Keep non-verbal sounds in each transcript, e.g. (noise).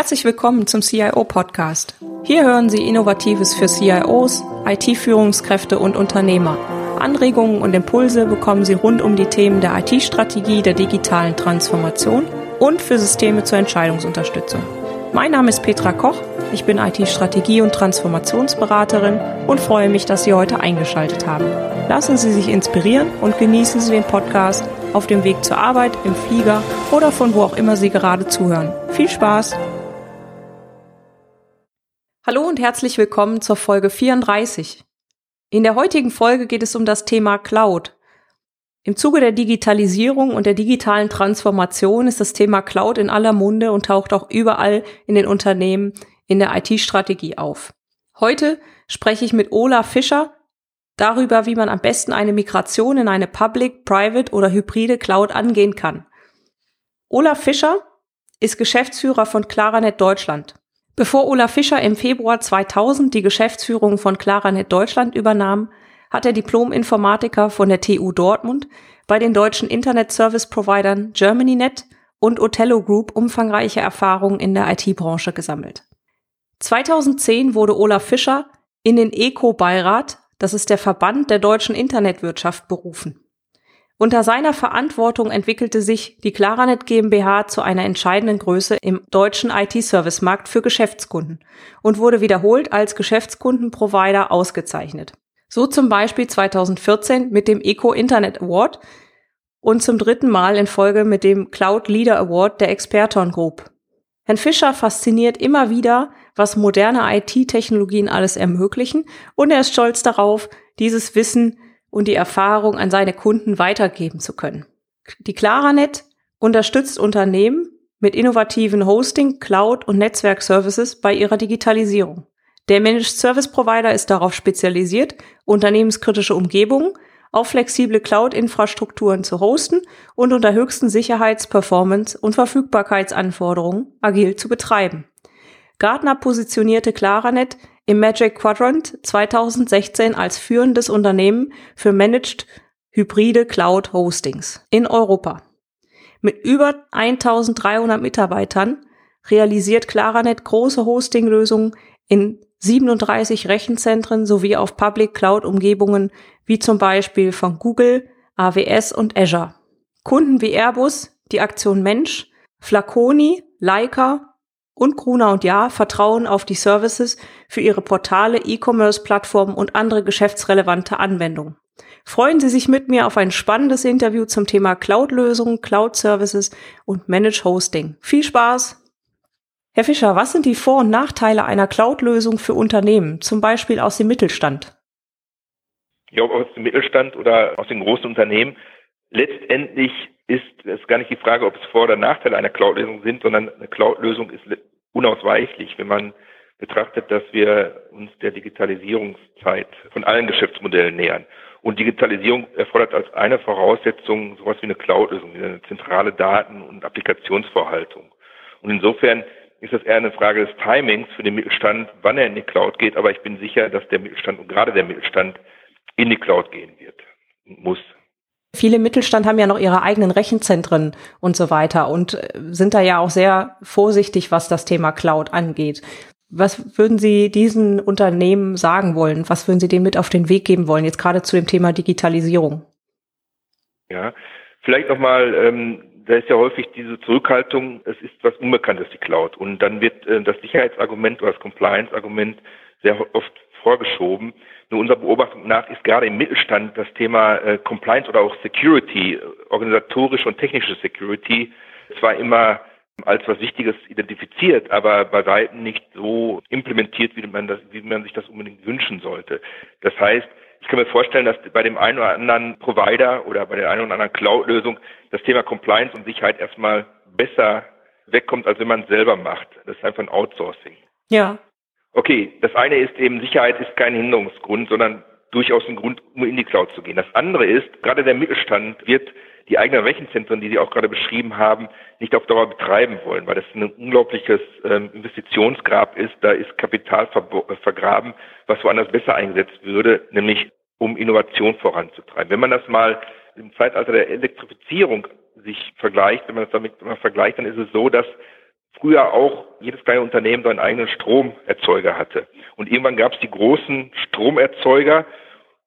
Herzlich willkommen zum CIO Podcast. Hier hören Sie Innovatives für CIOs, IT-Führungskräfte und Unternehmer. Anregungen und Impulse bekommen Sie rund um die Themen der IT-Strategie, der digitalen Transformation und für Systeme zur Entscheidungsunterstützung. Mein Name ist Petra Koch, ich bin IT-Strategie- und Transformationsberaterin und freue mich, dass Sie heute eingeschaltet haben. Lassen Sie sich inspirieren und genießen Sie den Podcast auf dem Weg zur Arbeit, im Flieger oder von wo auch immer Sie gerade zuhören. Viel Spaß! Hallo und herzlich willkommen zur Folge 34. In der heutigen Folge geht es um das Thema Cloud. Im Zuge der Digitalisierung und der digitalen Transformation ist das Thema Cloud in aller Munde und taucht auch überall in den Unternehmen in der IT-Strategie auf. Heute spreche ich mit Ola Fischer darüber, wie man am besten eine Migration in eine Public, Private oder hybride Cloud angehen kann. Ola Fischer ist Geschäftsführer von Claranet Deutschland. Bevor Ola Fischer im Februar 2000 die Geschäftsführung von Claranet Deutschland übernahm, hat er Diplom-Informatiker von der TU Dortmund bei den deutschen Internet-Service-Providern GermanyNet und Othello Group umfangreiche Erfahrungen in der IT-Branche gesammelt. 2010 wurde Olaf Fischer in den ECO-Beirat, das ist der Verband der deutschen Internetwirtschaft, berufen. Unter seiner Verantwortung entwickelte sich die Claranet GmbH zu einer entscheidenden Größe im deutschen IT-Service-Markt für Geschäftskunden und wurde wiederholt als Geschäftskundenprovider ausgezeichnet. So zum Beispiel 2014 mit dem Eco Internet Award und zum dritten Mal in Folge mit dem Cloud Leader Award der Experton Group. Herrn Fischer fasziniert immer wieder, was moderne IT-Technologien alles ermöglichen und er ist stolz darauf, dieses Wissen und die Erfahrung an seine Kunden weitergeben zu können. Die Claranet unterstützt Unternehmen mit innovativen Hosting, Cloud und Netzwerkservices bei ihrer Digitalisierung. Der Managed Service Provider ist darauf spezialisiert, unternehmenskritische Umgebungen auf flexible Cloud-Infrastrukturen zu hosten und unter höchsten Sicherheits-, Performance- und Verfügbarkeitsanforderungen agil zu betreiben. Gartner positionierte Claranet im Magic Quadrant 2016 als führendes Unternehmen für Managed Hybride Cloud Hostings in Europa. Mit über 1300 Mitarbeitern realisiert Claranet große Hostinglösungen in 37 Rechenzentren sowie auf Public Cloud Umgebungen wie zum Beispiel von Google, AWS und Azure. Kunden wie Airbus, die Aktion Mensch, Flaconi, Leica und Gruner und Ja vertrauen auf die Services für ihre Portale, E-Commerce-Plattformen und andere geschäftsrelevante Anwendungen. Freuen Sie sich mit mir auf ein spannendes Interview zum Thema Cloud-Lösungen, Cloud-Services und Managed Hosting. Viel Spaß! Herr Fischer, was sind die Vor- und Nachteile einer Cloud-Lösung für Unternehmen, zum Beispiel aus dem Mittelstand? Ja, aus dem Mittelstand oder aus den großen Unternehmen. Letztendlich ist es gar nicht die Frage, ob es Vor- oder Nachteile einer Cloud-Lösung sind, sondern eine Cloud-Lösung ist unausweichlich, wenn man betrachtet, dass wir uns der Digitalisierungszeit von allen Geschäftsmodellen nähern. Und Digitalisierung erfordert als eine Voraussetzung sowas wie eine Cloud-Lösung, eine zentrale Daten- und Applikationsvorhaltung. Und insofern ist das eher eine Frage des Timings für den Mittelstand, wann er in die Cloud geht. Aber ich bin sicher, dass der Mittelstand und gerade der Mittelstand in die Cloud gehen wird und muss. Viele Mittelstand haben ja noch ihre eigenen Rechenzentren und so weiter und äh, sind da ja auch sehr vorsichtig, was das Thema Cloud angeht. Was würden Sie diesen Unternehmen sagen wollen? Was würden Sie denen mit auf den Weg geben wollen, jetzt gerade zu dem Thema Digitalisierung? Ja, vielleicht nochmal ähm, da ist ja häufig diese Zurückhaltung, es ist was Unbekanntes, die Cloud. Und dann wird äh, das Sicherheitsargument oder das Compliance-Argument sehr oft vorgeschoben. Nur unserer Beobachtung nach ist gerade im Mittelstand das Thema äh, Compliance oder auch Security, äh, organisatorische und technische Security, zwar immer als was Wichtiges identifiziert, aber bei weitem nicht so implementiert, wie man, das, wie man sich das unbedingt wünschen sollte. Das heißt, ich kann mir vorstellen, dass bei dem einen oder anderen Provider oder bei der einen oder anderen Cloud-Lösung das Thema Compliance und Sicherheit erstmal besser wegkommt, als wenn man es selber macht. Das ist einfach ein Outsourcing. Ja. Okay, das eine ist eben, Sicherheit ist kein Hinderungsgrund, sondern durchaus ein Grund, um in die Cloud zu gehen. Das andere ist, gerade der Mittelstand wird die eigenen Rechenzentren, die Sie auch gerade beschrieben haben, nicht auf Dauer betreiben wollen, weil das ein unglaubliches ähm, Investitionsgrab ist. Da ist Kapital ver vergraben, was woanders besser eingesetzt würde, nämlich um Innovation voranzutreiben. Wenn man das mal im Zeitalter der Elektrifizierung sich vergleicht, wenn man das damit mal vergleicht, dann ist es so, dass früher auch jedes kleine Unternehmen seinen eigenen Stromerzeuger hatte. Und irgendwann gab es die großen Stromerzeuger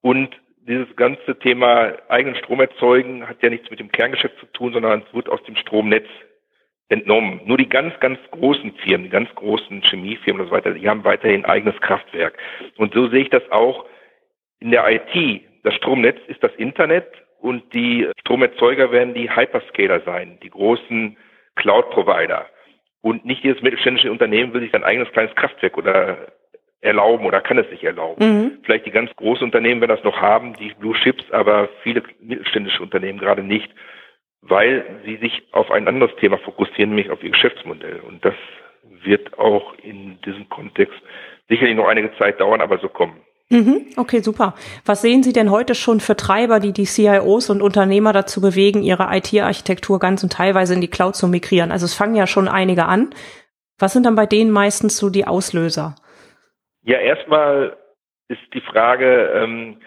und dieses ganze Thema eigenen Strom erzeugen hat ja nichts mit dem Kerngeschäft zu tun, sondern es wird aus dem Stromnetz entnommen. Nur die ganz, ganz großen Firmen, die ganz großen Chemiefirmen und so weiter, die haben weiterhin ein eigenes Kraftwerk. Und so sehe ich das auch in der IT. Das Stromnetz ist das Internet und die Stromerzeuger werden die Hyperscaler sein, die großen Cloud-Provider. Und nicht jedes mittelständische Unternehmen will sich sein eigenes kleines Kraftwerk oder erlauben oder kann es sich erlauben. Mhm. Vielleicht die ganz großen Unternehmen werden das noch haben, die Blue Chips, aber viele mittelständische Unternehmen gerade nicht, weil sie sich auf ein anderes Thema fokussieren, nämlich auf ihr Geschäftsmodell. Und das wird auch in diesem Kontext sicherlich noch einige Zeit dauern, aber so kommen. Mhm, okay, super. Was sehen Sie denn heute schon für Treiber, die die CIOs und Unternehmer dazu bewegen, ihre IT-Architektur ganz und teilweise in die Cloud zu migrieren? Also es fangen ja schon einige an. Was sind dann bei denen meistens so die Auslöser? Ja, erstmal ist die Frage, ähm,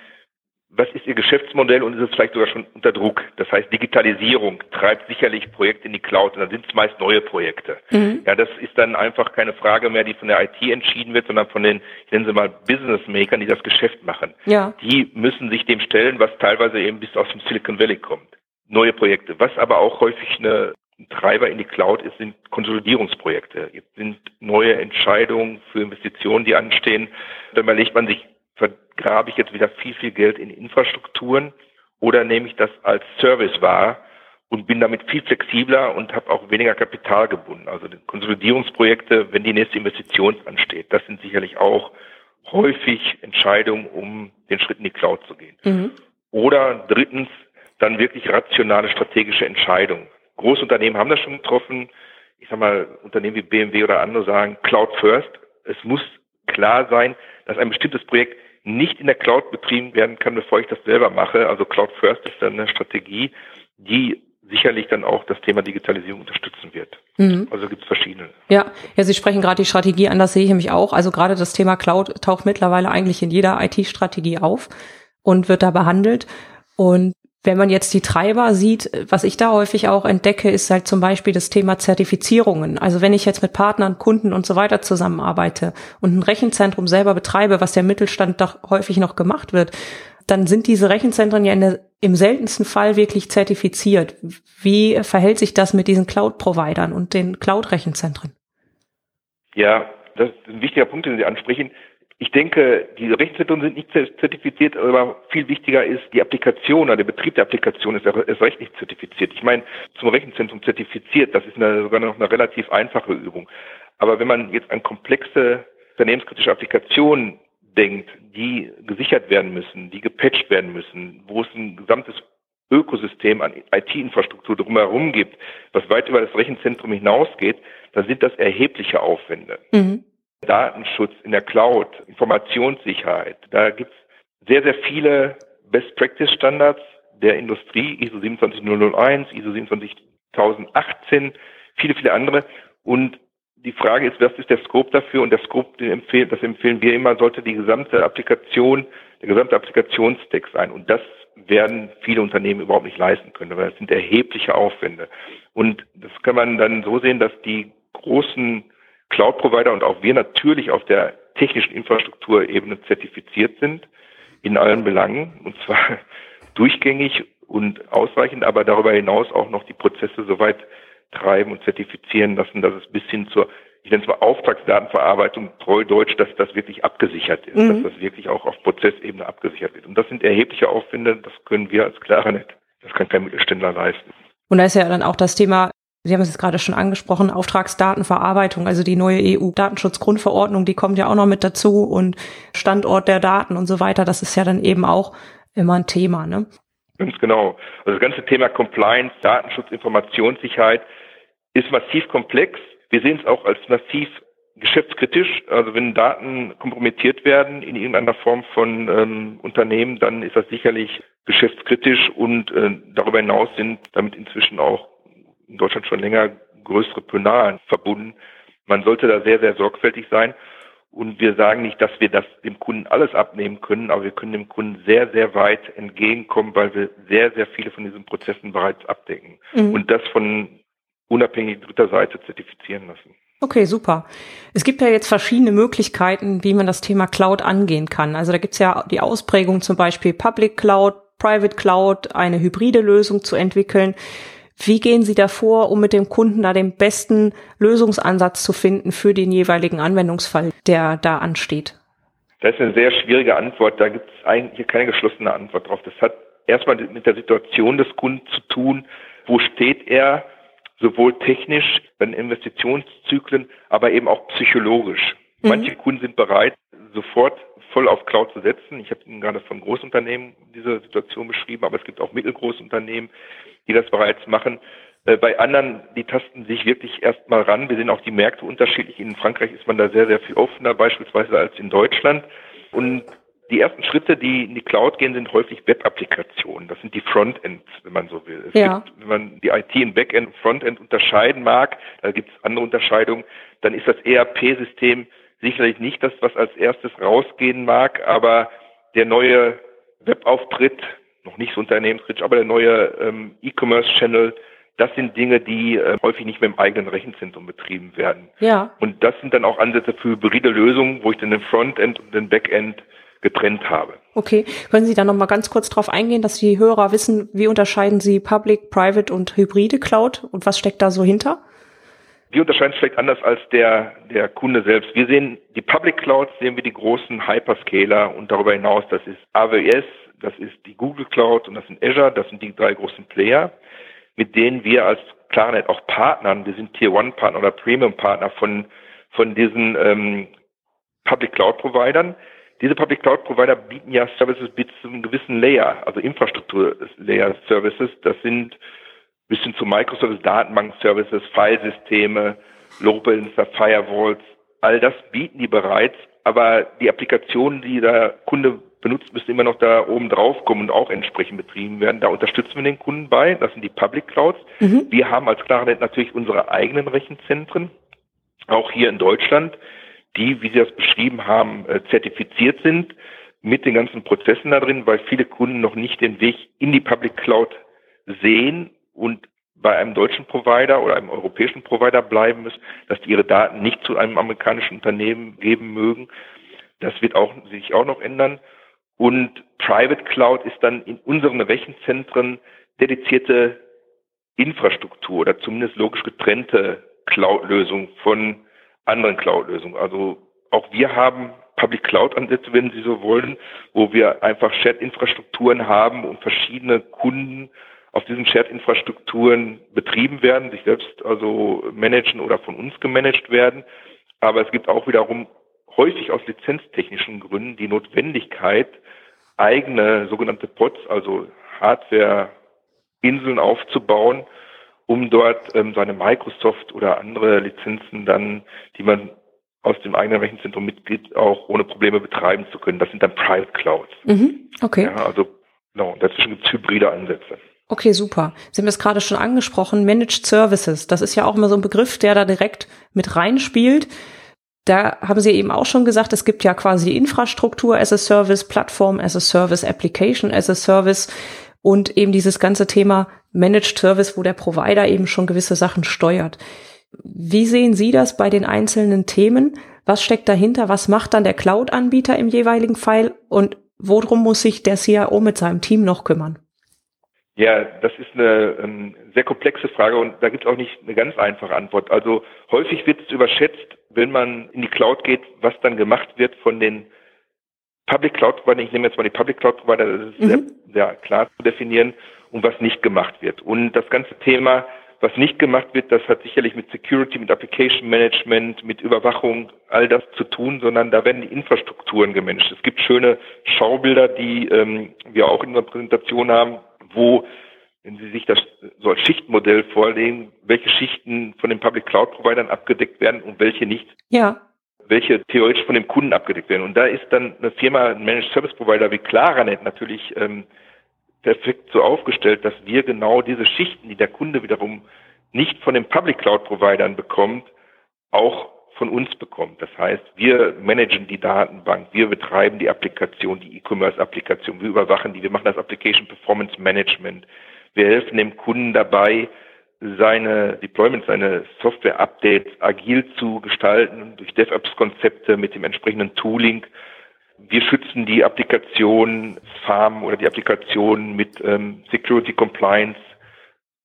was ist Ihr Geschäftsmodell und ist es vielleicht sogar schon unter Druck? Das heißt, Digitalisierung treibt sicherlich Projekte in die Cloud und dann sind es meist neue Projekte. Mhm. Ja, das ist dann einfach keine Frage mehr, die von der IT entschieden wird, sondern von den, ich nenne sie mal Businessmakern, die das Geschäft machen. Ja. Die müssen sich dem stellen, was teilweise eben bis aus dem Silicon Valley kommt. Neue Projekte. Was aber auch häufig eine Treiber in die Cloud ist, sind Konsolidierungsprojekte. Es sind neue Entscheidungen für Investitionen, die anstehen. Da überlegt man sich, vergrabe ich jetzt wieder viel, viel Geld in Infrastrukturen oder nehme ich das als Service wahr und bin damit viel flexibler und habe auch weniger Kapital gebunden. Also Konsolidierungsprojekte, wenn die nächste Investition ansteht, das sind sicherlich auch häufig Entscheidungen, um den Schritt in die Cloud zu gehen. Mhm. Oder drittens dann wirklich rationale strategische Entscheidungen. Großunternehmen haben das schon getroffen. Ich sag mal, Unternehmen wie BMW oder andere sagen Cloud First. Es muss klar sein, dass ein bestimmtes Projekt nicht in der Cloud betrieben werden kann, bevor ich das selber mache. Also Cloud First ist dann eine Strategie, die sicherlich dann auch das Thema Digitalisierung unterstützen wird. Mhm. Also gibt es verschiedene. Ja, ja, Sie sprechen gerade die Strategie an, das sehe ich nämlich auch. Also gerade das Thema Cloud taucht mittlerweile eigentlich in jeder IT-Strategie auf und wird da behandelt. Und wenn man jetzt die Treiber sieht, was ich da häufig auch entdecke, ist halt zum Beispiel das Thema Zertifizierungen. Also wenn ich jetzt mit Partnern, Kunden und so weiter zusammenarbeite und ein Rechenzentrum selber betreibe, was der Mittelstand doch häufig noch gemacht wird, dann sind diese Rechenzentren ja der, im seltensten Fall wirklich zertifiziert. Wie verhält sich das mit diesen Cloud-Providern und den Cloud-Rechenzentren? Ja, das ist ein wichtiger Punkt, den Sie ansprechen. Ich denke, die Rechenzentren sind nicht zertifiziert, aber viel wichtiger ist die Applikation oder der Betrieb der Applikation ist erst recht nicht zertifiziert. Ich meine, zum Rechenzentrum zertifiziert, das ist eine, sogar noch eine relativ einfache Übung. Aber wenn man jetzt an komplexe unternehmenskritische Applikationen denkt, die gesichert werden müssen, die gepatcht werden müssen, wo es ein gesamtes Ökosystem an IT-Infrastruktur drumherum gibt, was weit über das Rechenzentrum hinausgeht, dann sind das erhebliche Aufwände. Mhm. Datenschutz in der Cloud, Informationssicherheit. Da gibt es sehr, sehr viele Best-Practice-Standards der Industrie, ISO 27001, ISO 27018, viele, viele andere. Und die Frage ist, was ist der Scope dafür? Und der Scope, den empfehlen, das empfehlen wir immer, sollte die gesamte Applikation, der gesamte Applikationstext sein. Und das werden viele Unternehmen überhaupt nicht leisten können, weil das sind erhebliche Aufwände. Und das kann man dann so sehen, dass die großen Cloud-Provider und auch wir natürlich auf der technischen Infrastrukturebene zertifiziert sind in allen Belangen und zwar (laughs) durchgängig und ausreichend, aber darüber hinaus auch noch die Prozesse so weit treiben und zertifizieren lassen, dass es bis hin zur, ich nenne es mal Auftragsdatenverarbeitung treu Deutsch, dass das wirklich abgesichert ist, mhm. dass das wirklich auch auf Prozessebene abgesichert wird. Und das sind erhebliche Aufwände, das können wir als Klaranet, das kann kein Mittelständler leisten. Und da ist ja dann auch das Thema Sie haben es jetzt gerade schon angesprochen, Auftragsdatenverarbeitung, also die neue EU-Datenschutzgrundverordnung, die kommt ja auch noch mit dazu und Standort der Daten und so weiter, das ist ja dann eben auch immer ein Thema, ne? Ganz genau. Also das ganze Thema Compliance, Datenschutz, Informationssicherheit ist massiv komplex. Wir sehen es auch als massiv geschäftskritisch. Also wenn Daten kompromittiert werden in irgendeiner Form von ähm, Unternehmen, dann ist das sicherlich geschäftskritisch und äh, darüber hinaus sind damit inzwischen auch in Deutschland schon länger größere Pönalen verbunden. Man sollte da sehr, sehr sorgfältig sein. Und wir sagen nicht, dass wir das dem Kunden alles abnehmen können, aber wir können dem Kunden sehr, sehr weit entgegenkommen, weil wir sehr, sehr viele von diesen Prozessen bereits abdecken. Mhm. Und das von unabhängig dritter Seite zertifizieren lassen. Okay, super. Es gibt ja jetzt verschiedene Möglichkeiten, wie man das Thema Cloud angehen kann. Also da gibt's ja die Ausprägung zum Beispiel Public Cloud, Private Cloud, eine hybride Lösung zu entwickeln. Wie gehen Sie da vor, um mit dem Kunden da den besten Lösungsansatz zu finden für den jeweiligen Anwendungsfall, der da ansteht? Das ist eine sehr schwierige Antwort. Da gibt es eigentlich keine geschlossene Antwort drauf. Das hat erstmal mit der Situation des Kunden zu tun. Wo steht er? sowohl technisch bei den Investitionszyklen, aber eben auch psychologisch. Mhm. Manche Kunden sind bereit, sofort voll auf Cloud zu setzen. Ich habe Ihnen gerade von Großunternehmen diese Situation beschrieben, aber es gibt auch Mittelgroßunternehmen, die das bereits machen. Äh, bei anderen, die tasten sich wirklich erstmal ran. Wir sehen auch die Märkte unterschiedlich. In Frankreich ist man da sehr, sehr viel offener beispielsweise als in Deutschland. Und die ersten Schritte, die in die Cloud gehen, sind häufig Web-Applikationen. Das sind die Frontends, wenn man so will. Es ja. gibt, wenn man die IT in Backend und Frontend unterscheiden mag, da gibt es andere Unterscheidungen, dann ist das ERP-System sicherlich nicht das, was als erstes rausgehen mag, aber der neue Webauftritt, noch nicht so unternehmenskritisch, aber der neue ähm, E-Commerce-Channel, das sind Dinge, die äh, häufig nicht mit dem eigenen Rechenzentrum betrieben werden. Ja. Und das sind dann auch Ansätze für hybride Lösungen, wo ich dann den Frontend und den Backend getrennt habe. Okay, können Sie da noch mal ganz kurz drauf eingehen, dass die Hörer wissen, wie unterscheiden Sie Public, Private und Hybride Cloud und was steckt da so hinter? Wir unterscheiden es vielleicht anders als der, der Kunde selbst. Wir sehen die Public Clouds, sehen wir die großen Hyperscaler und darüber hinaus, das ist AWS, das ist die Google Cloud und das sind Azure, das sind die drei großen Player, mit denen wir als Klarnet auch Partnern, wir sind Tier One Partner oder Premium Partner von, von diesen ähm, Public Cloud Providern, diese Public Cloud Provider bieten ja Services bis zu einem gewissen Layer, also Infrastruktur-Layer Services. Das sind bis hin zu Microservice Datenbank Services, Filesysteme, Load Balancer, Firewalls. All das bieten die bereits, aber die Applikationen, die der Kunde benutzt, müssen immer noch da oben drauf kommen und auch entsprechend betrieben werden. Da unterstützen wir den Kunden bei. Das sind die Public Clouds. Mhm. Wir haben als Klarnet natürlich unsere eigenen Rechenzentren, auch hier in Deutschland die, wie Sie das beschrieben haben, äh, zertifiziert sind mit den ganzen Prozessen da drin, weil viele Kunden noch nicht den Weg in die Public Cloud sehen und bei einem deutschen Provider oder einem europäischen Provider bleiben müssen, dass die ihre Daten nicht zu einem amerikanischen Unternehmen geben mögen. Das wird auch, sich auch noch ändern. Und Private Cloud ist dann in unseren Rechenzentren dedizierte Infrastruktur oder zumindest logisch getrennte Cloud-Lösung von anderen Cloud-Lösungen. Also auch wir haben Public Cloud-Ansätze, wenn Sie so wollen, wo wir einfach Chat-Infrastrukturen haben und verschiedene Kunden auf diesen Chat-Infrastrukturen betrieben werden, sich selbst also managen oder von uns gemanagt werden. Aber es gibt auch wiederum häufig aus lizenztechnischen Gründen die Notwendigkeit, eigene sogenannte Pods, also Hardware-Inseln aufzubauen, um dort ähm, seine Microsoft oder andere Lizenzen dann, die man aus dem eigenen Rechenzentrum mitgeht, auch ohne Probleme betreiben zu können. Das sind dann Private Clouds. Mhm, okay. Ja, also genau, dazwischen gibt es hybride Ansätze. Okay, super. Sie haben es gerade schon angesprochen, Managed Services. Das ist ja auch immer so ein Begriff, der da direkt mit reinspielt. Da haben Sie eben auch schon gesagt, es gibt ja quasi Infrastruktur as a Service, Plattform as a Service, Application as a Service und eben dieses ganze Thema Managed Service, wo der Provider eben schon gewisse Sachen steuert. Wie sehen Sie das bei den einzelnen Themen? Was steckt dahinter? Was macht dann der Cloud-Anbieter im jeweiligen Fall? Und worum muss sich der CIO mit seinem Team noch kümmern? Ja, das ist eine ähm, sehr komplexe Frage und da gibt es auch nicht eine ganz einfache Antwort. Also häufig wird es überschätzt, wenn man in die Cloud geht, was dann gemacht wird von den Public Cloud Provider, ich nehme jetzt mal die Public Cloud Provider, das ist mhm. sehr, sehr klar zu definieren und was nicht gemacht wird. Und das ganze Thema, was nicht gemacht wird, das hat sicherlich mit Security, mit Application Management, mit Überwachung, all das zu tun, sondern da werden die Infrastrukturen gemanagt. Es gibt schöne Schaubilder, die ähm, wir auch in unserer Präsentation haben, wo wenn Sie sich das so als Schichtmodell vorlegen, welche Schichten von den Public Cloud Providern abgedeckt werden und welche nicht. Ja welche theoretisch von dem Kunden abgedeckt werden. Und da ist dann eine Firma, ein Managed Service Provider wie Claranet natürlich ähm, perfekt so aufgestellt, dass wir genau diese Schichten, die der Kunde wiederum nicht von den Public Cloud Providern bekommt, auch von uns bekommt. Das heißt, wir managen die Datenbank, wir betreiben die Applikation, die E-Commerce-Applikation, wir überwachen die, wir machen das Application Performance Management, wir helfen dem Kunden dabei, seine Deployments, seine Software-Updates agil zu gestalten durch DevOps-Konzepte mit dem entsprechenden Tooling. Wir schützen die Applikation Farm oder die Applikation mit ähm, Security Compliance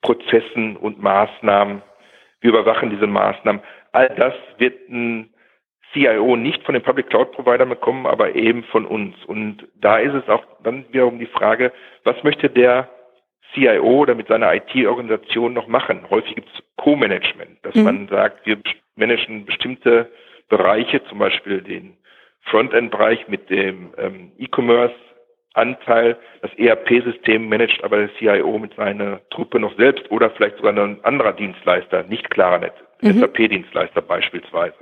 Prozessen und Maßnahmen. Wir überwachen diese Maßnahmen. All das wird ein CIO nicht von den Public Cloud Providern bekommen, aber eben von uns. Und da ist es auch dann wiederum die Frage, was möchte der CIO oder mit seiner IT-Organisation noch machen? Häufig gibt es Co-Management, dass mhm. man sagt, wir managen bestimmte Bereiche, zum Beispiel den Frontend-Bereich mit dem ähm, E-Commerce Anteil. Das ERP-System managt aber der CIO mit seiner Truppe noch selbst oder vielleicht sogar ein anderer Dienstleister, nicht Claranet, mhm. SAP-Dienstleister beispielsweise.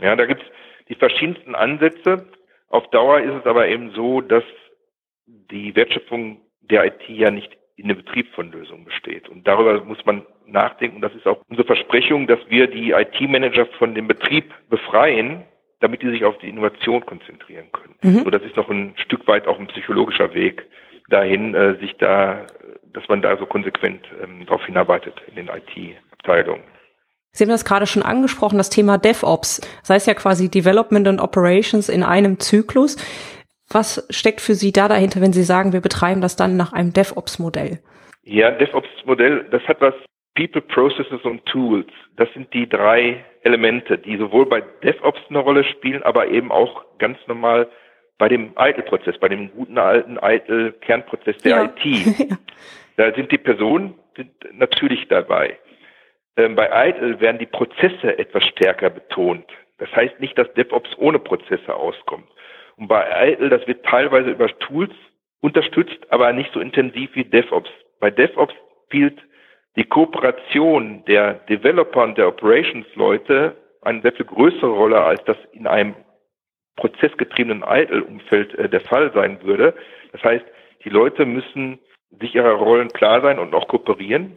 Ja, da gibt's die verschiedensten Ansätze. Auf Dauer ist es aber eben so, dass die Wertschöpfung der IT ja nicht in dem Betrieb von Lösungen besteht. Und darüber muss man nachdenken. Das ist auch unsere Versprechung, dass wir die IT-Manager von dem Betrieb befreien, damit die sich auf die Innovation konzentrieren können. Mhm. So, das ist noch ein Stück weit auch ein psychologischer Weg dahin, äh, sich da, dass man da so konsequent ähm, darauf hinarbeitet in den IT-Abteilungen. Sie haben das gerade schon angesprochen, das Thema DevOps. Das heißt ja quasi Development und Operations in einem Zyklus. Was steckt für Sie da dahinter, wenn Sie sagen, wir betreiben das dann nach einem DevOps-Modell? Ja, DevOps-Modell, das hat was People, Processes und Tools. Das sind die drei Elemente, die sowohl bei DevOps eine Rolle spielen, aber eben auch ganz normal bei dem ITIL-Prozess, bei dem guten alten ITIL-Kernprozess der ja. IT. (laughs) Da sind die Personen sind natürlich dabei. Ähm, bei ITIL werden die Prozesse etwas stärker betont. Das heißt nicht, dass DevOps ohne Prozesse auskommt. Und bei ITIL, das wird teilweise über Tools unterstützt, aber nicht so intensiv wie DevOps. Bei DevOps spielt die Kooperation der Developer und der Operations-Leute eine sehr viel größere Rolle, als das in einem prozessgetriebenen Idle-Umfeld äh, der Fall sein würde. Das heißt, die Leute müssen sich ihrer Rollen klar sein und auch kooperieren.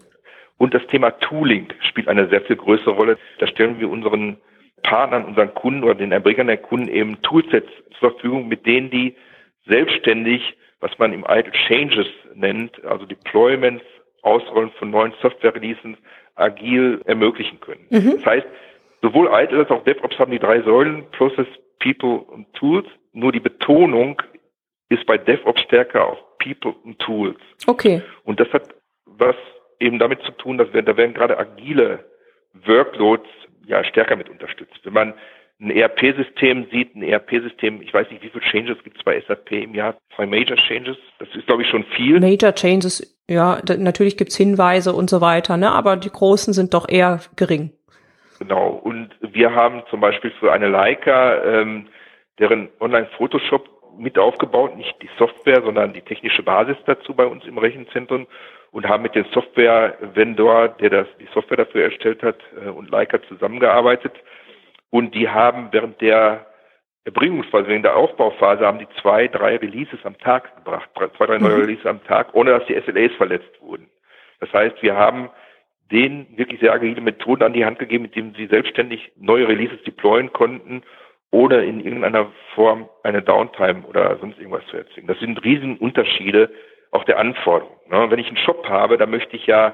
Und das Thema Tooling spielt eine sehr viel größere Rolle. Da stellen wir unseren Partnern, unseren Kunden oder den Erbringern der Kunden eben Toolsets zur Verfügung, mit denen die selbstständig, was man im Idle Changes nennt, also Deployments, Ausrollen von neuen Software-Releases agil ermöglichen können. Mhm. Das heißt, sowohl ITIL als auch DevOps haben die drei Säulen, Process, People und Tools. Nur die Betonung ist bei DevOps stärker auf People und Tools. Okay. Und das hat was eben damit zu tun, dass wir, da werden gerade agile Workloads ja stärker mit unterstützt. Wenn man ein ERP-System sieht, ein ERP-System, ich weiß nicht, wie viele Changes gibt es bei SAP im Jahr? Zwei Major Changes? Das ist, glaube ich, schon viel. Major Changes, ja, da, natürlich gibt's Hinweise und so weiter, ne? aber die großen sind doch eher gering. Genau, und wir haben zum Beispiel für eine Leica ähm, deren Online-Photoshop mit aufgebaut, nicht die Software, sondern die technische Basis dazu bei uns im Rechenzentrum und haben mit dem Software-Vendor, der das, die Software dafür erstellt hat, äh, und Leica zusammengearbeitet und die haben während der Erbringungsphase, während der Aufbauphase, haben die zwei, drei Releases am Tag gebracht, zwei, drei neue mhm. Releases am Tag, ohne dass die SLAs verletzt wurden. Das heißt, wir haben denen wirklich sehr agile Methoden an die Hand gegeben, mit denen sie selbstständig neue Releases deployen konnten, ohne in irgendeiner Form eine Downtime oder sonst irgendwas zu erzwingen. Das sind riesen Unterschiede auch der Anforderungen. Ne? Wenn ich einen Shop habe, dann möchte ich ja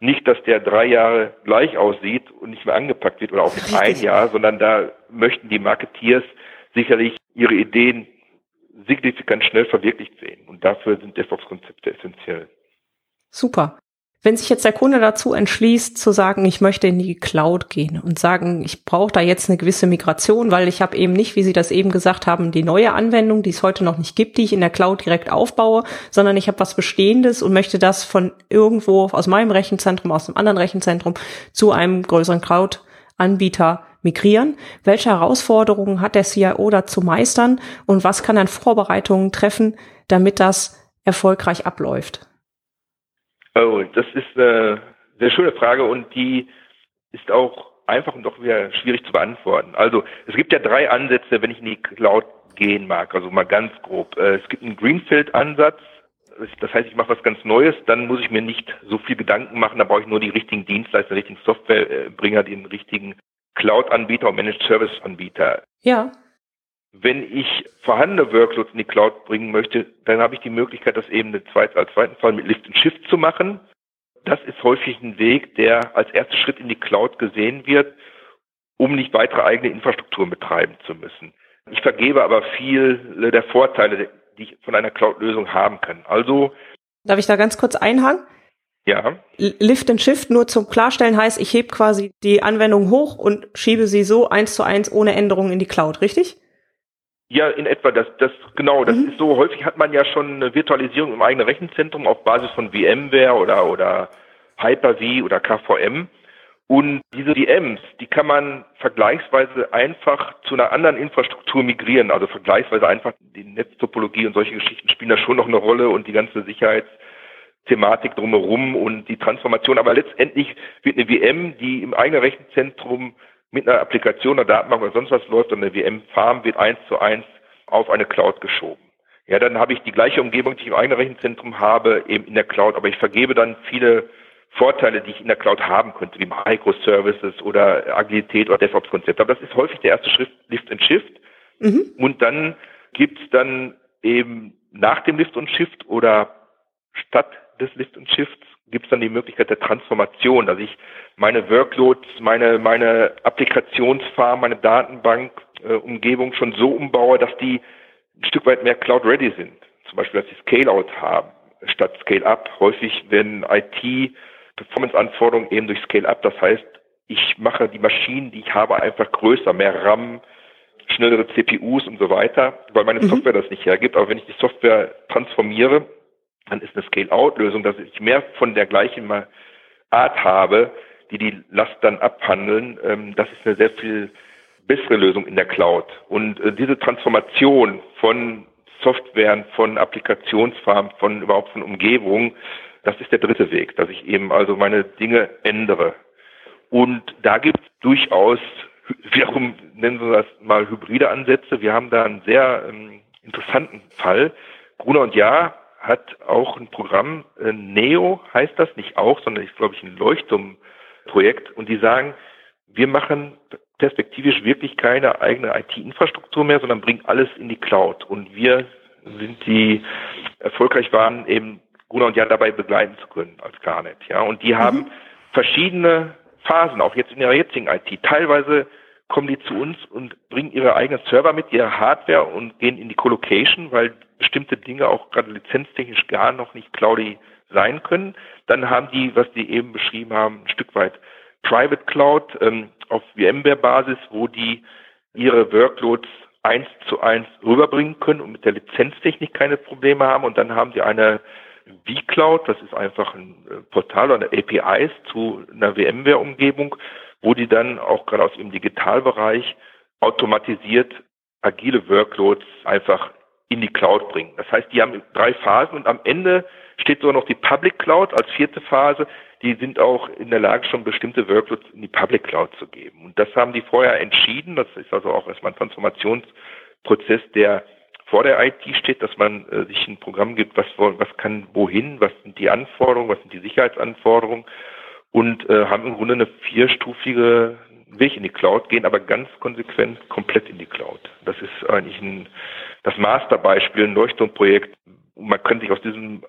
nicht, dass der drei Jahre gleich aussieht und nicht mehr angepackt wird oder auch nicht ein Jahr, sondern da möchten die Marketeers sicherlich ihre Ideen signifikant schnell verwirklicht sehen. Und dafür sind DevOps-Konzepte essentiell. Super. Wenn sich jetzt der Kunde dazu entschließt, zu sagen, ich möchte in die Cloud gehen und sagen, ich brauche da jetzt eine gewisse Migration, weil ich habe eben nicht, wie Sie das eben gesagt haben, die neue Anwendung, die es heute noch nicht gibt, die ich in der Cloud direkt aufbaue, sondern ich habe was Bestehendes und möchte das von irgendwo aus meinem Rechenzentrum, aus einem anderen Rechenzentrum zu einem größeren Cloud-Anbieter migrieren. Welche Herausforderungen hat der CIO da zu meistern und was kann er Vorbereitungen treffen, damit das erfolgreich abläuft? Oh, das ist eine sehr schöne Frage und die ist auch einfach und doch wieder schwierig zu beantworten. Also es gibt ja drei Ansätze, wenn ich in die Cloud gehen mag, also mal ganz grob. Äh, es gibt einen Greenfield-Ansatz, das heißt, ich mache was ganz Neues, dann muss ich mir nicht so viel Gedanken machen, da brauche ich nur die richtigen Dienstleister, die richtigen Softwarebringer, den richtigen Cloud-Anbieter und Managed Service-Anbieter. Ja. Wenn ich vorhandene Workloads in die Cloud bringen möchte, dann habe ich die Möglichkeit, das eben als zweiten Fall mit Lift and Shift zu machen. das ist häufig ein Weg, der als erster Schritt in die Cloud gesehen wird, um nicht weitere eigene Infrastrukturen betreiben zu müssen. Ich vergebe aber viel der Vorteile, die ich von einer Cloud-Lösung haben kann. Also. Darf ich da ganz kurz einhaken? Ja. Lift and Shift nur zum Klarstellen heißt, ich hebe quasi die Anwendung hoch und schiebe sie so eins zu eins ohne Änderungen in die Cloud, richtig? Ja, in etwa. Das, das genau. Das mhm. ist so. Häufig hat man ja schon eine Virtualisierung im eigenen Rechenzentrum auf Basis von VMware oder oder Hyper-V oder KVM. Und diese VMs, die kann man vergleichsweise einfach zu einer anderen Infrastruktur migrieren. Also vergleichsweise einfach die Netztopologie und solche Geschichten spielen da schon noch eine Rolle und die ganze Sicherheitsthematik drumherum und die Transformation. Aber letztendlich wird eine VM, die im eigenen Rechenzentrum mit einer Applikation, einer Datenbank oder sonst was läuft und eine VM-Farm wird eins zu eins auf eine Cloud geschoben. Ja, dann habe ich die gleiche Umgebung, die ich im eigenen Rechenzentrum habe, eben in der Cloud, aber ich vergebe dann viele Vorteile, die ich in der Cloud haben könnte, wie Microservices oder Agilität oder DevOps-Konzepte. Aber das ist häufig der erste Schritt, Lift and Shift. Mhm. Und dann gibt's dann eben nach dem Lift und Shift oder statt des Lift und Shifts gibt's dann die Möglichkeit der Transformation, dass ich meine Workloads, meine, meine Applikationsfarm, meine Datenbank-Umgebung äh, schon so umbaue, dass die ein Stück weit mehr Cloud-ready sind. Zum Beispiel, dass sie Scale-out haben statt Scale-up. Häufig werden IT-Performance-Anforderungen eben durch Scale-up. Das heißt, ich mache die Maschinen, die ich habe, einfach größer, mehr RAM, schnellere CPUs und so weiter, weil meine mhm. Software das nicht hergibt. Aber wenn ich die Software transformiere, dann ist eine Scale-out-Lösung, dass ich mehr von der gleichen Art habe, die die Last dann abhandeln. Ähm, das ist eine sehr viel bessere Lösung in der Cloud. Und äh, diese Transformation von Softwaren, von Applikationsfarmen, von überhaupt von Umgebung, das ist der dritte Weg, dass ich eben also meine Dinge ändere. Und da gibt es durchaus, (laughs) wiederum nennen wir das mal hybride Ansätze. Wir haben da einen sehr ähm, interessanten Fall. Gruner und Jahr hat auch ein Programm, äh, Neo heißt das, nicht auch, sondern ist, glaube ich, ein Leuchtturmprojekt. Und die sagen, wir machen perspektivisch wirklich keine eigene IT-Infrastruktur mehr, sondern bringen alles in die Cloud. Und wir sind die erfolgreich waren, eben Gruner und Jan dabei begleiten zu können als Garnet. Ja, und die haben mhm. verschiedene Phasen, auch jetzt in ihrer jetzigen IT. Teilweise kommen die zu uns und bringen ihre eigenen Server mit, ihre Hardware und gehen in die Colocation, weil bestimmte Dinge auch gerade lizenztechnisch gar noch nicht cloudy sein können. Dann haben die, was die eben beschrieben haben, ein Stück weit Private Cloud ähm, auf VMware-Basis, wo die ihre Workloads eins zu eins rüberbringen können und mit der Lizenztechnik keine Probleme haben. Und dann haben sie eine vCloud, das ist einfach ein äh, Portal oder APIs zu einer VMware-Umgebung, wo die dann auch gerade aus dem Digitalbereich automatisiert agile Workloads einfach in die Cloud bringen. Das heißt, die haben drei Phasen und am Ende steht sogar noch die Public Cloud als vierte Phase. Die sind auch in der Lage, schon bestimmte Workloads in die Public Cloud zu geben. Und das haben die vorher entschieden. Das ist also auch erstmal ein Transformationsprozess, der vor der IT steht, dass man äh, sich ein Programm gibt, was, was kann wohin, was sind die Anforderungen, was sind die Sicherheitsanforderungen und äh, haben im Grunde eine vierstufige Weg in die Cloud, gehen aber ganz konsequent komplett in die Cloud. Das ist eigentlich ein, das Masterbeispiel, ein Leuchtturmprojekt. Man könnte sich aus diesem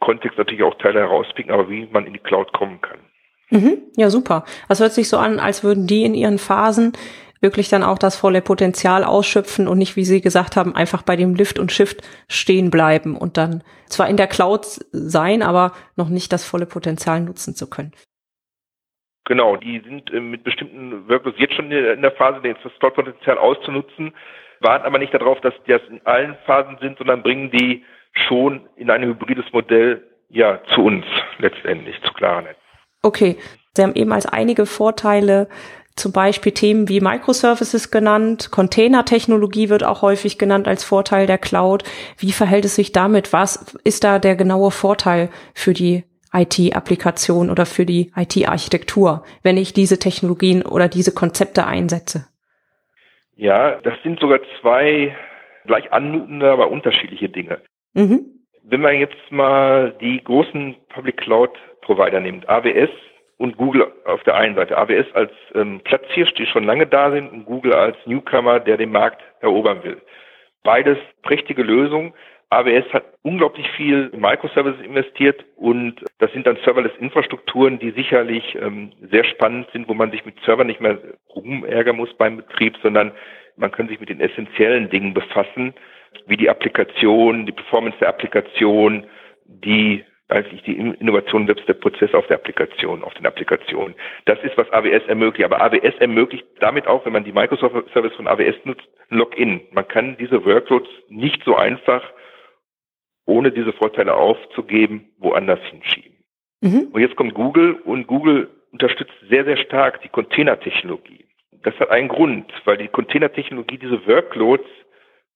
Kontext natürlich auch Teile herauspicken, aber wie man in die Cloud kommen kann. Mhm, ja, super. Das hört sich so an, als würden die in ihren Phasen wirklich dann auch das volle Potenzial ausschöpfen und nicht, wie Sie gesagt haben, einfach bei dem Lift und Shift stehen bleiben und dann zwar in der Cloud sein, aber noch nicht das volle Potenzial nutzen zu können. Genau, die sind äh, mit bestimmten Workloads jetzt schon in der Phase, das Cloud-Potenzial auszunutzen, warten aber nicht darauf, dass die das in allen Phasen sind, sondern bringen die schon in ein hybrides Modell ja zu uns letztendlich, zu Claranet. Okay, Sie haben eben als einige Vorteile zum Beispiel Themen wie Microservices genannt, Containertechnologie wird auch häufig genannt als Vorteil der Cloud. Wie verhält es sich damit? Was ist da der genaue Vorteil für die IT-Applikation oder für die IT-Architektur, wenn ich diese Technologien oder diese Konzepte einsetze? Ja, das sind sogar zwei gleich anmutende, aber unterschiedliche Dinge. Mhm. Wenn man jetzt mal die großen Public Cloud Provider nimmt, AWS und Google auf der einen Seite, AWS als ähm, Platzhirsch, die schon lange da sind, und Google als Newcomer, der den Markt erobern will. Beides prächtige Lösungen, AWS hat unglaublich viel in Microservices investiert und das sind dann Serverless-Infrastrukturen, die sicherlich ähm, sehr spannend sind, wo man sich mit Servern nicht mehr rumärgern muss beim Betrieb, sondern man kann sich mit den essentiellen Dingen befassen, wie die Applikation, die Performance der Applikation, die eigentlich die Innovation selbst der Prozess auf der Applikation, auf den Applikationen. Das ist, was AWS ermöglicht. Aber AWS ermöglicht damit auch, wenn man die Microsoft Service von AWS nutzt, ein Login. Man kann diese Workloads nicht so einfach, ohne diese Vorteile aufzugeben, woanders hinschieben. Mhm. Und jetzt kommt Google und Google unterstützt sehr, sehr stark die Containertechnologie. Das hat einen Grund, weil die Containertechnologie diese Workloads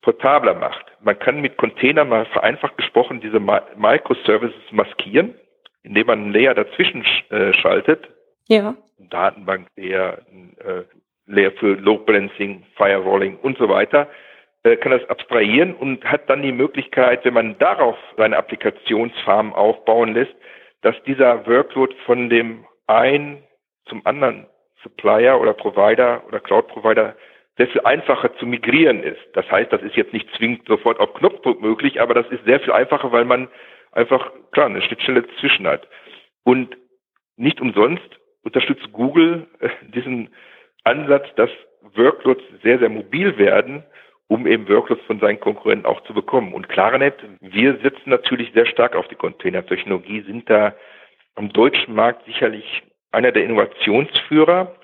portabler macht. Man kann mit Containern mal vereinfacht gesprochen diese Microservices maskieren, indem man einen Layer dazwischen äh, schaltet. Ja. Datenbank Layer, äh, Layer für Load Balancing, Firewalling und so weiter, kann das abstrahieren und hat dann die Möglichkeit, wenn man darauf seine Applikationsfarm aufbauen lässt, dass dieser Workload von dem einen zum anderen Supplier oder Provider oder Cloud Provider sehr viel einfacher zu migrieren ist. Das heißt, das ist jetzt nicht zwingend sofort auf Knopfdruck möglich, aber das ist sehr viel einfacher, weil man einfach, klar, eine Schnittstelle dazwischen hat. Und nicht umsonst unterstützt Google äh, diesen Ansatz, dass Workloads sehr, sehr mobil werden, um eben Workloads von seinen Konkurrenten auch zu bekommen. Und Claranet, wir setzen natürlich sehr stark auf die Containertechnologie, sind da am deutschen Markt sicherlich einer der Innovationsführer,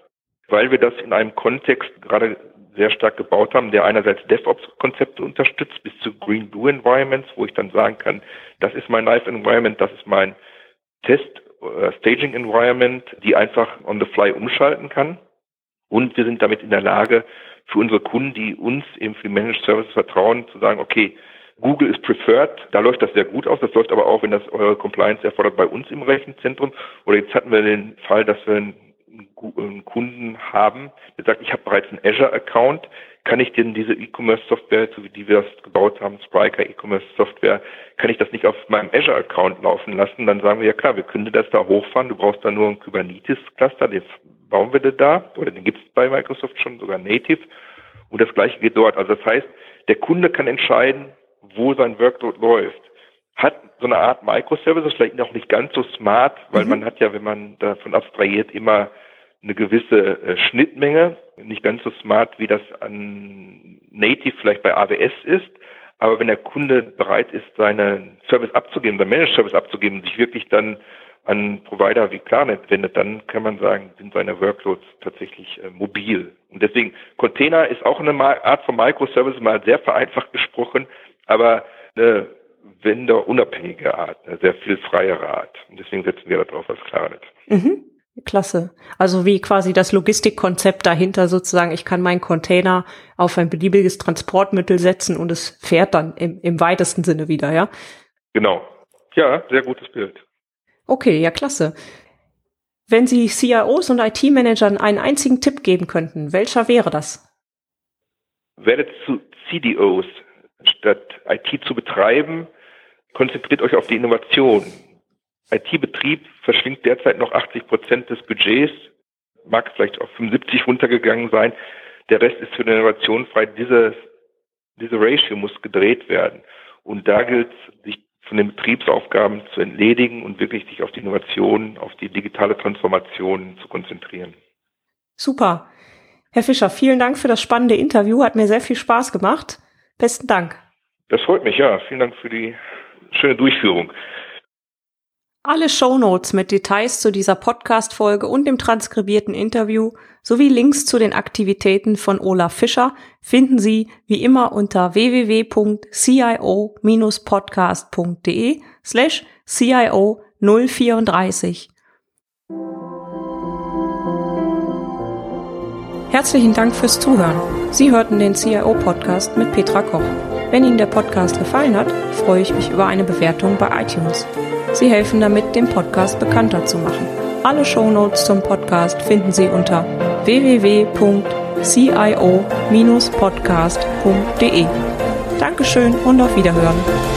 weil wir das in einem Kontext gerade sehr stark gebaut haben, der einerseits DevOps-Konzepte unterstützt bis zu Green Blue Environments, wo ich dann sagen kann, das ist mein Live Environment, das ist mein Test äh, Staging Environment, die einfach on the fly umschalten kann. Und wir sind damit in der Lage, für unsere Kunden, die uns eben für die Managed Services vertrauen, zu sagen, okay, Google ist preferred, da läuft das sehr gut aus. Das läuft aber auch, wenn das eure Compliance erfordert, bei uns im Rechenzentrum. Oder jetzt hatten wir den Fall, dass wir einen Kunden haben, der sagt, ich habe bereits einen Azure-Account, kann ich denn diese E-Commerce-Software, so wie die wir das gebaut haben, Spriker E-Commerce-Software, kann ich das nicht auf meinem Azure-Account laufen lassen? Dann sagen wir, ja klar, wir können das da hochfahren, du brauchst da nur einen Kubernetes-Cluster, den bauen wir dir da, oder den gibt es bei Microsoft schon, sogar native, und das gleiche geht dort. Also das heißt, der Kunde kann entscheiden, wo sein Workload läuft hat so eine Art Microservices, vielleicht auch nicht ganz so smart, weil mhm. man hat ja, wenn man davon abstrahiert, immer eine gewisse äh, Schnittmenge, nicht ganz so smart, wie das an Native vielleicht bei AWS ist. Aber wenn der Kunde bereit ist, seinen Service abzugeben, seinen Managed Service abzugeben, sich wirklich dann an Provider wie Klarnet wendet, dann kann man sagen, sind seine Workloads tatsächlich äh, mobil. Und deswegen, Container ist auch eine Art von Microservice, mal sehr vereinfacht gesprochen, aber eine Vendor-unabhängige Art, eine sehr viel freiere Art. Und deswegen setzen wir darauf als Klarnet. Mhm. Klasse. Also wie quasi das Logistikkonzept dahinter sozusagen, ich kann meinen Container auf ein beliebiges Transportmittel setzen und es fährt dann im, im weitesten Sinne wieder, ja? Genau. Ja, sehr gutes Bild. Okay, ja, klasse. Wenn Sie CIOs und IT-Managern einen einzigen Tipp geben könnten, welcher wäre das? Werdet zu CDOs. Statt IT zu betreiben, konzentriert euch auf die Innovation. IT-Betrieb verschlingt derzeit noch 80 Prozent des Budgets, mag vielleicht auf 75 runtergegangen sein. Der Rest ist für die Innovation frei. Diese, diese Ratio muss gedreht werden. Und da gilt es, sich von den Betriebsaufgaben zu entledigen und wirklich sich auf die Innovation, auf die digitale Transformation zu konzentrieren. Super. Herr Fischer, vielen Dank für das spannende Interview. Hat mir sehr viel Spaß gemacht. Besten Dank. Das freut mich, ja. Vielen Dank für die schöne Durchführung. Alle Shownotes mit Details zu dieser Podcast-Folge und dem transkribierten Interview sowie Links zu den Aktivitäten von Olaf Fischer finden Sie wie immer unter www.cio-podcast.de slash CIO 034. Herzlichen Dank fürs Zuhören. Sie hörten den CIO-Podcast mit Petra Koch. Wenn Ihnen der Podcast gefallen hat, freue ich mich über eine Bewertung bei iTunes. Sie helfen damit, den Podcast bekannter zu machen. Alle Shownotes zum Podcast finden Sie unter www.cio-podcast.de. Dankeschön und auf Wiederhören.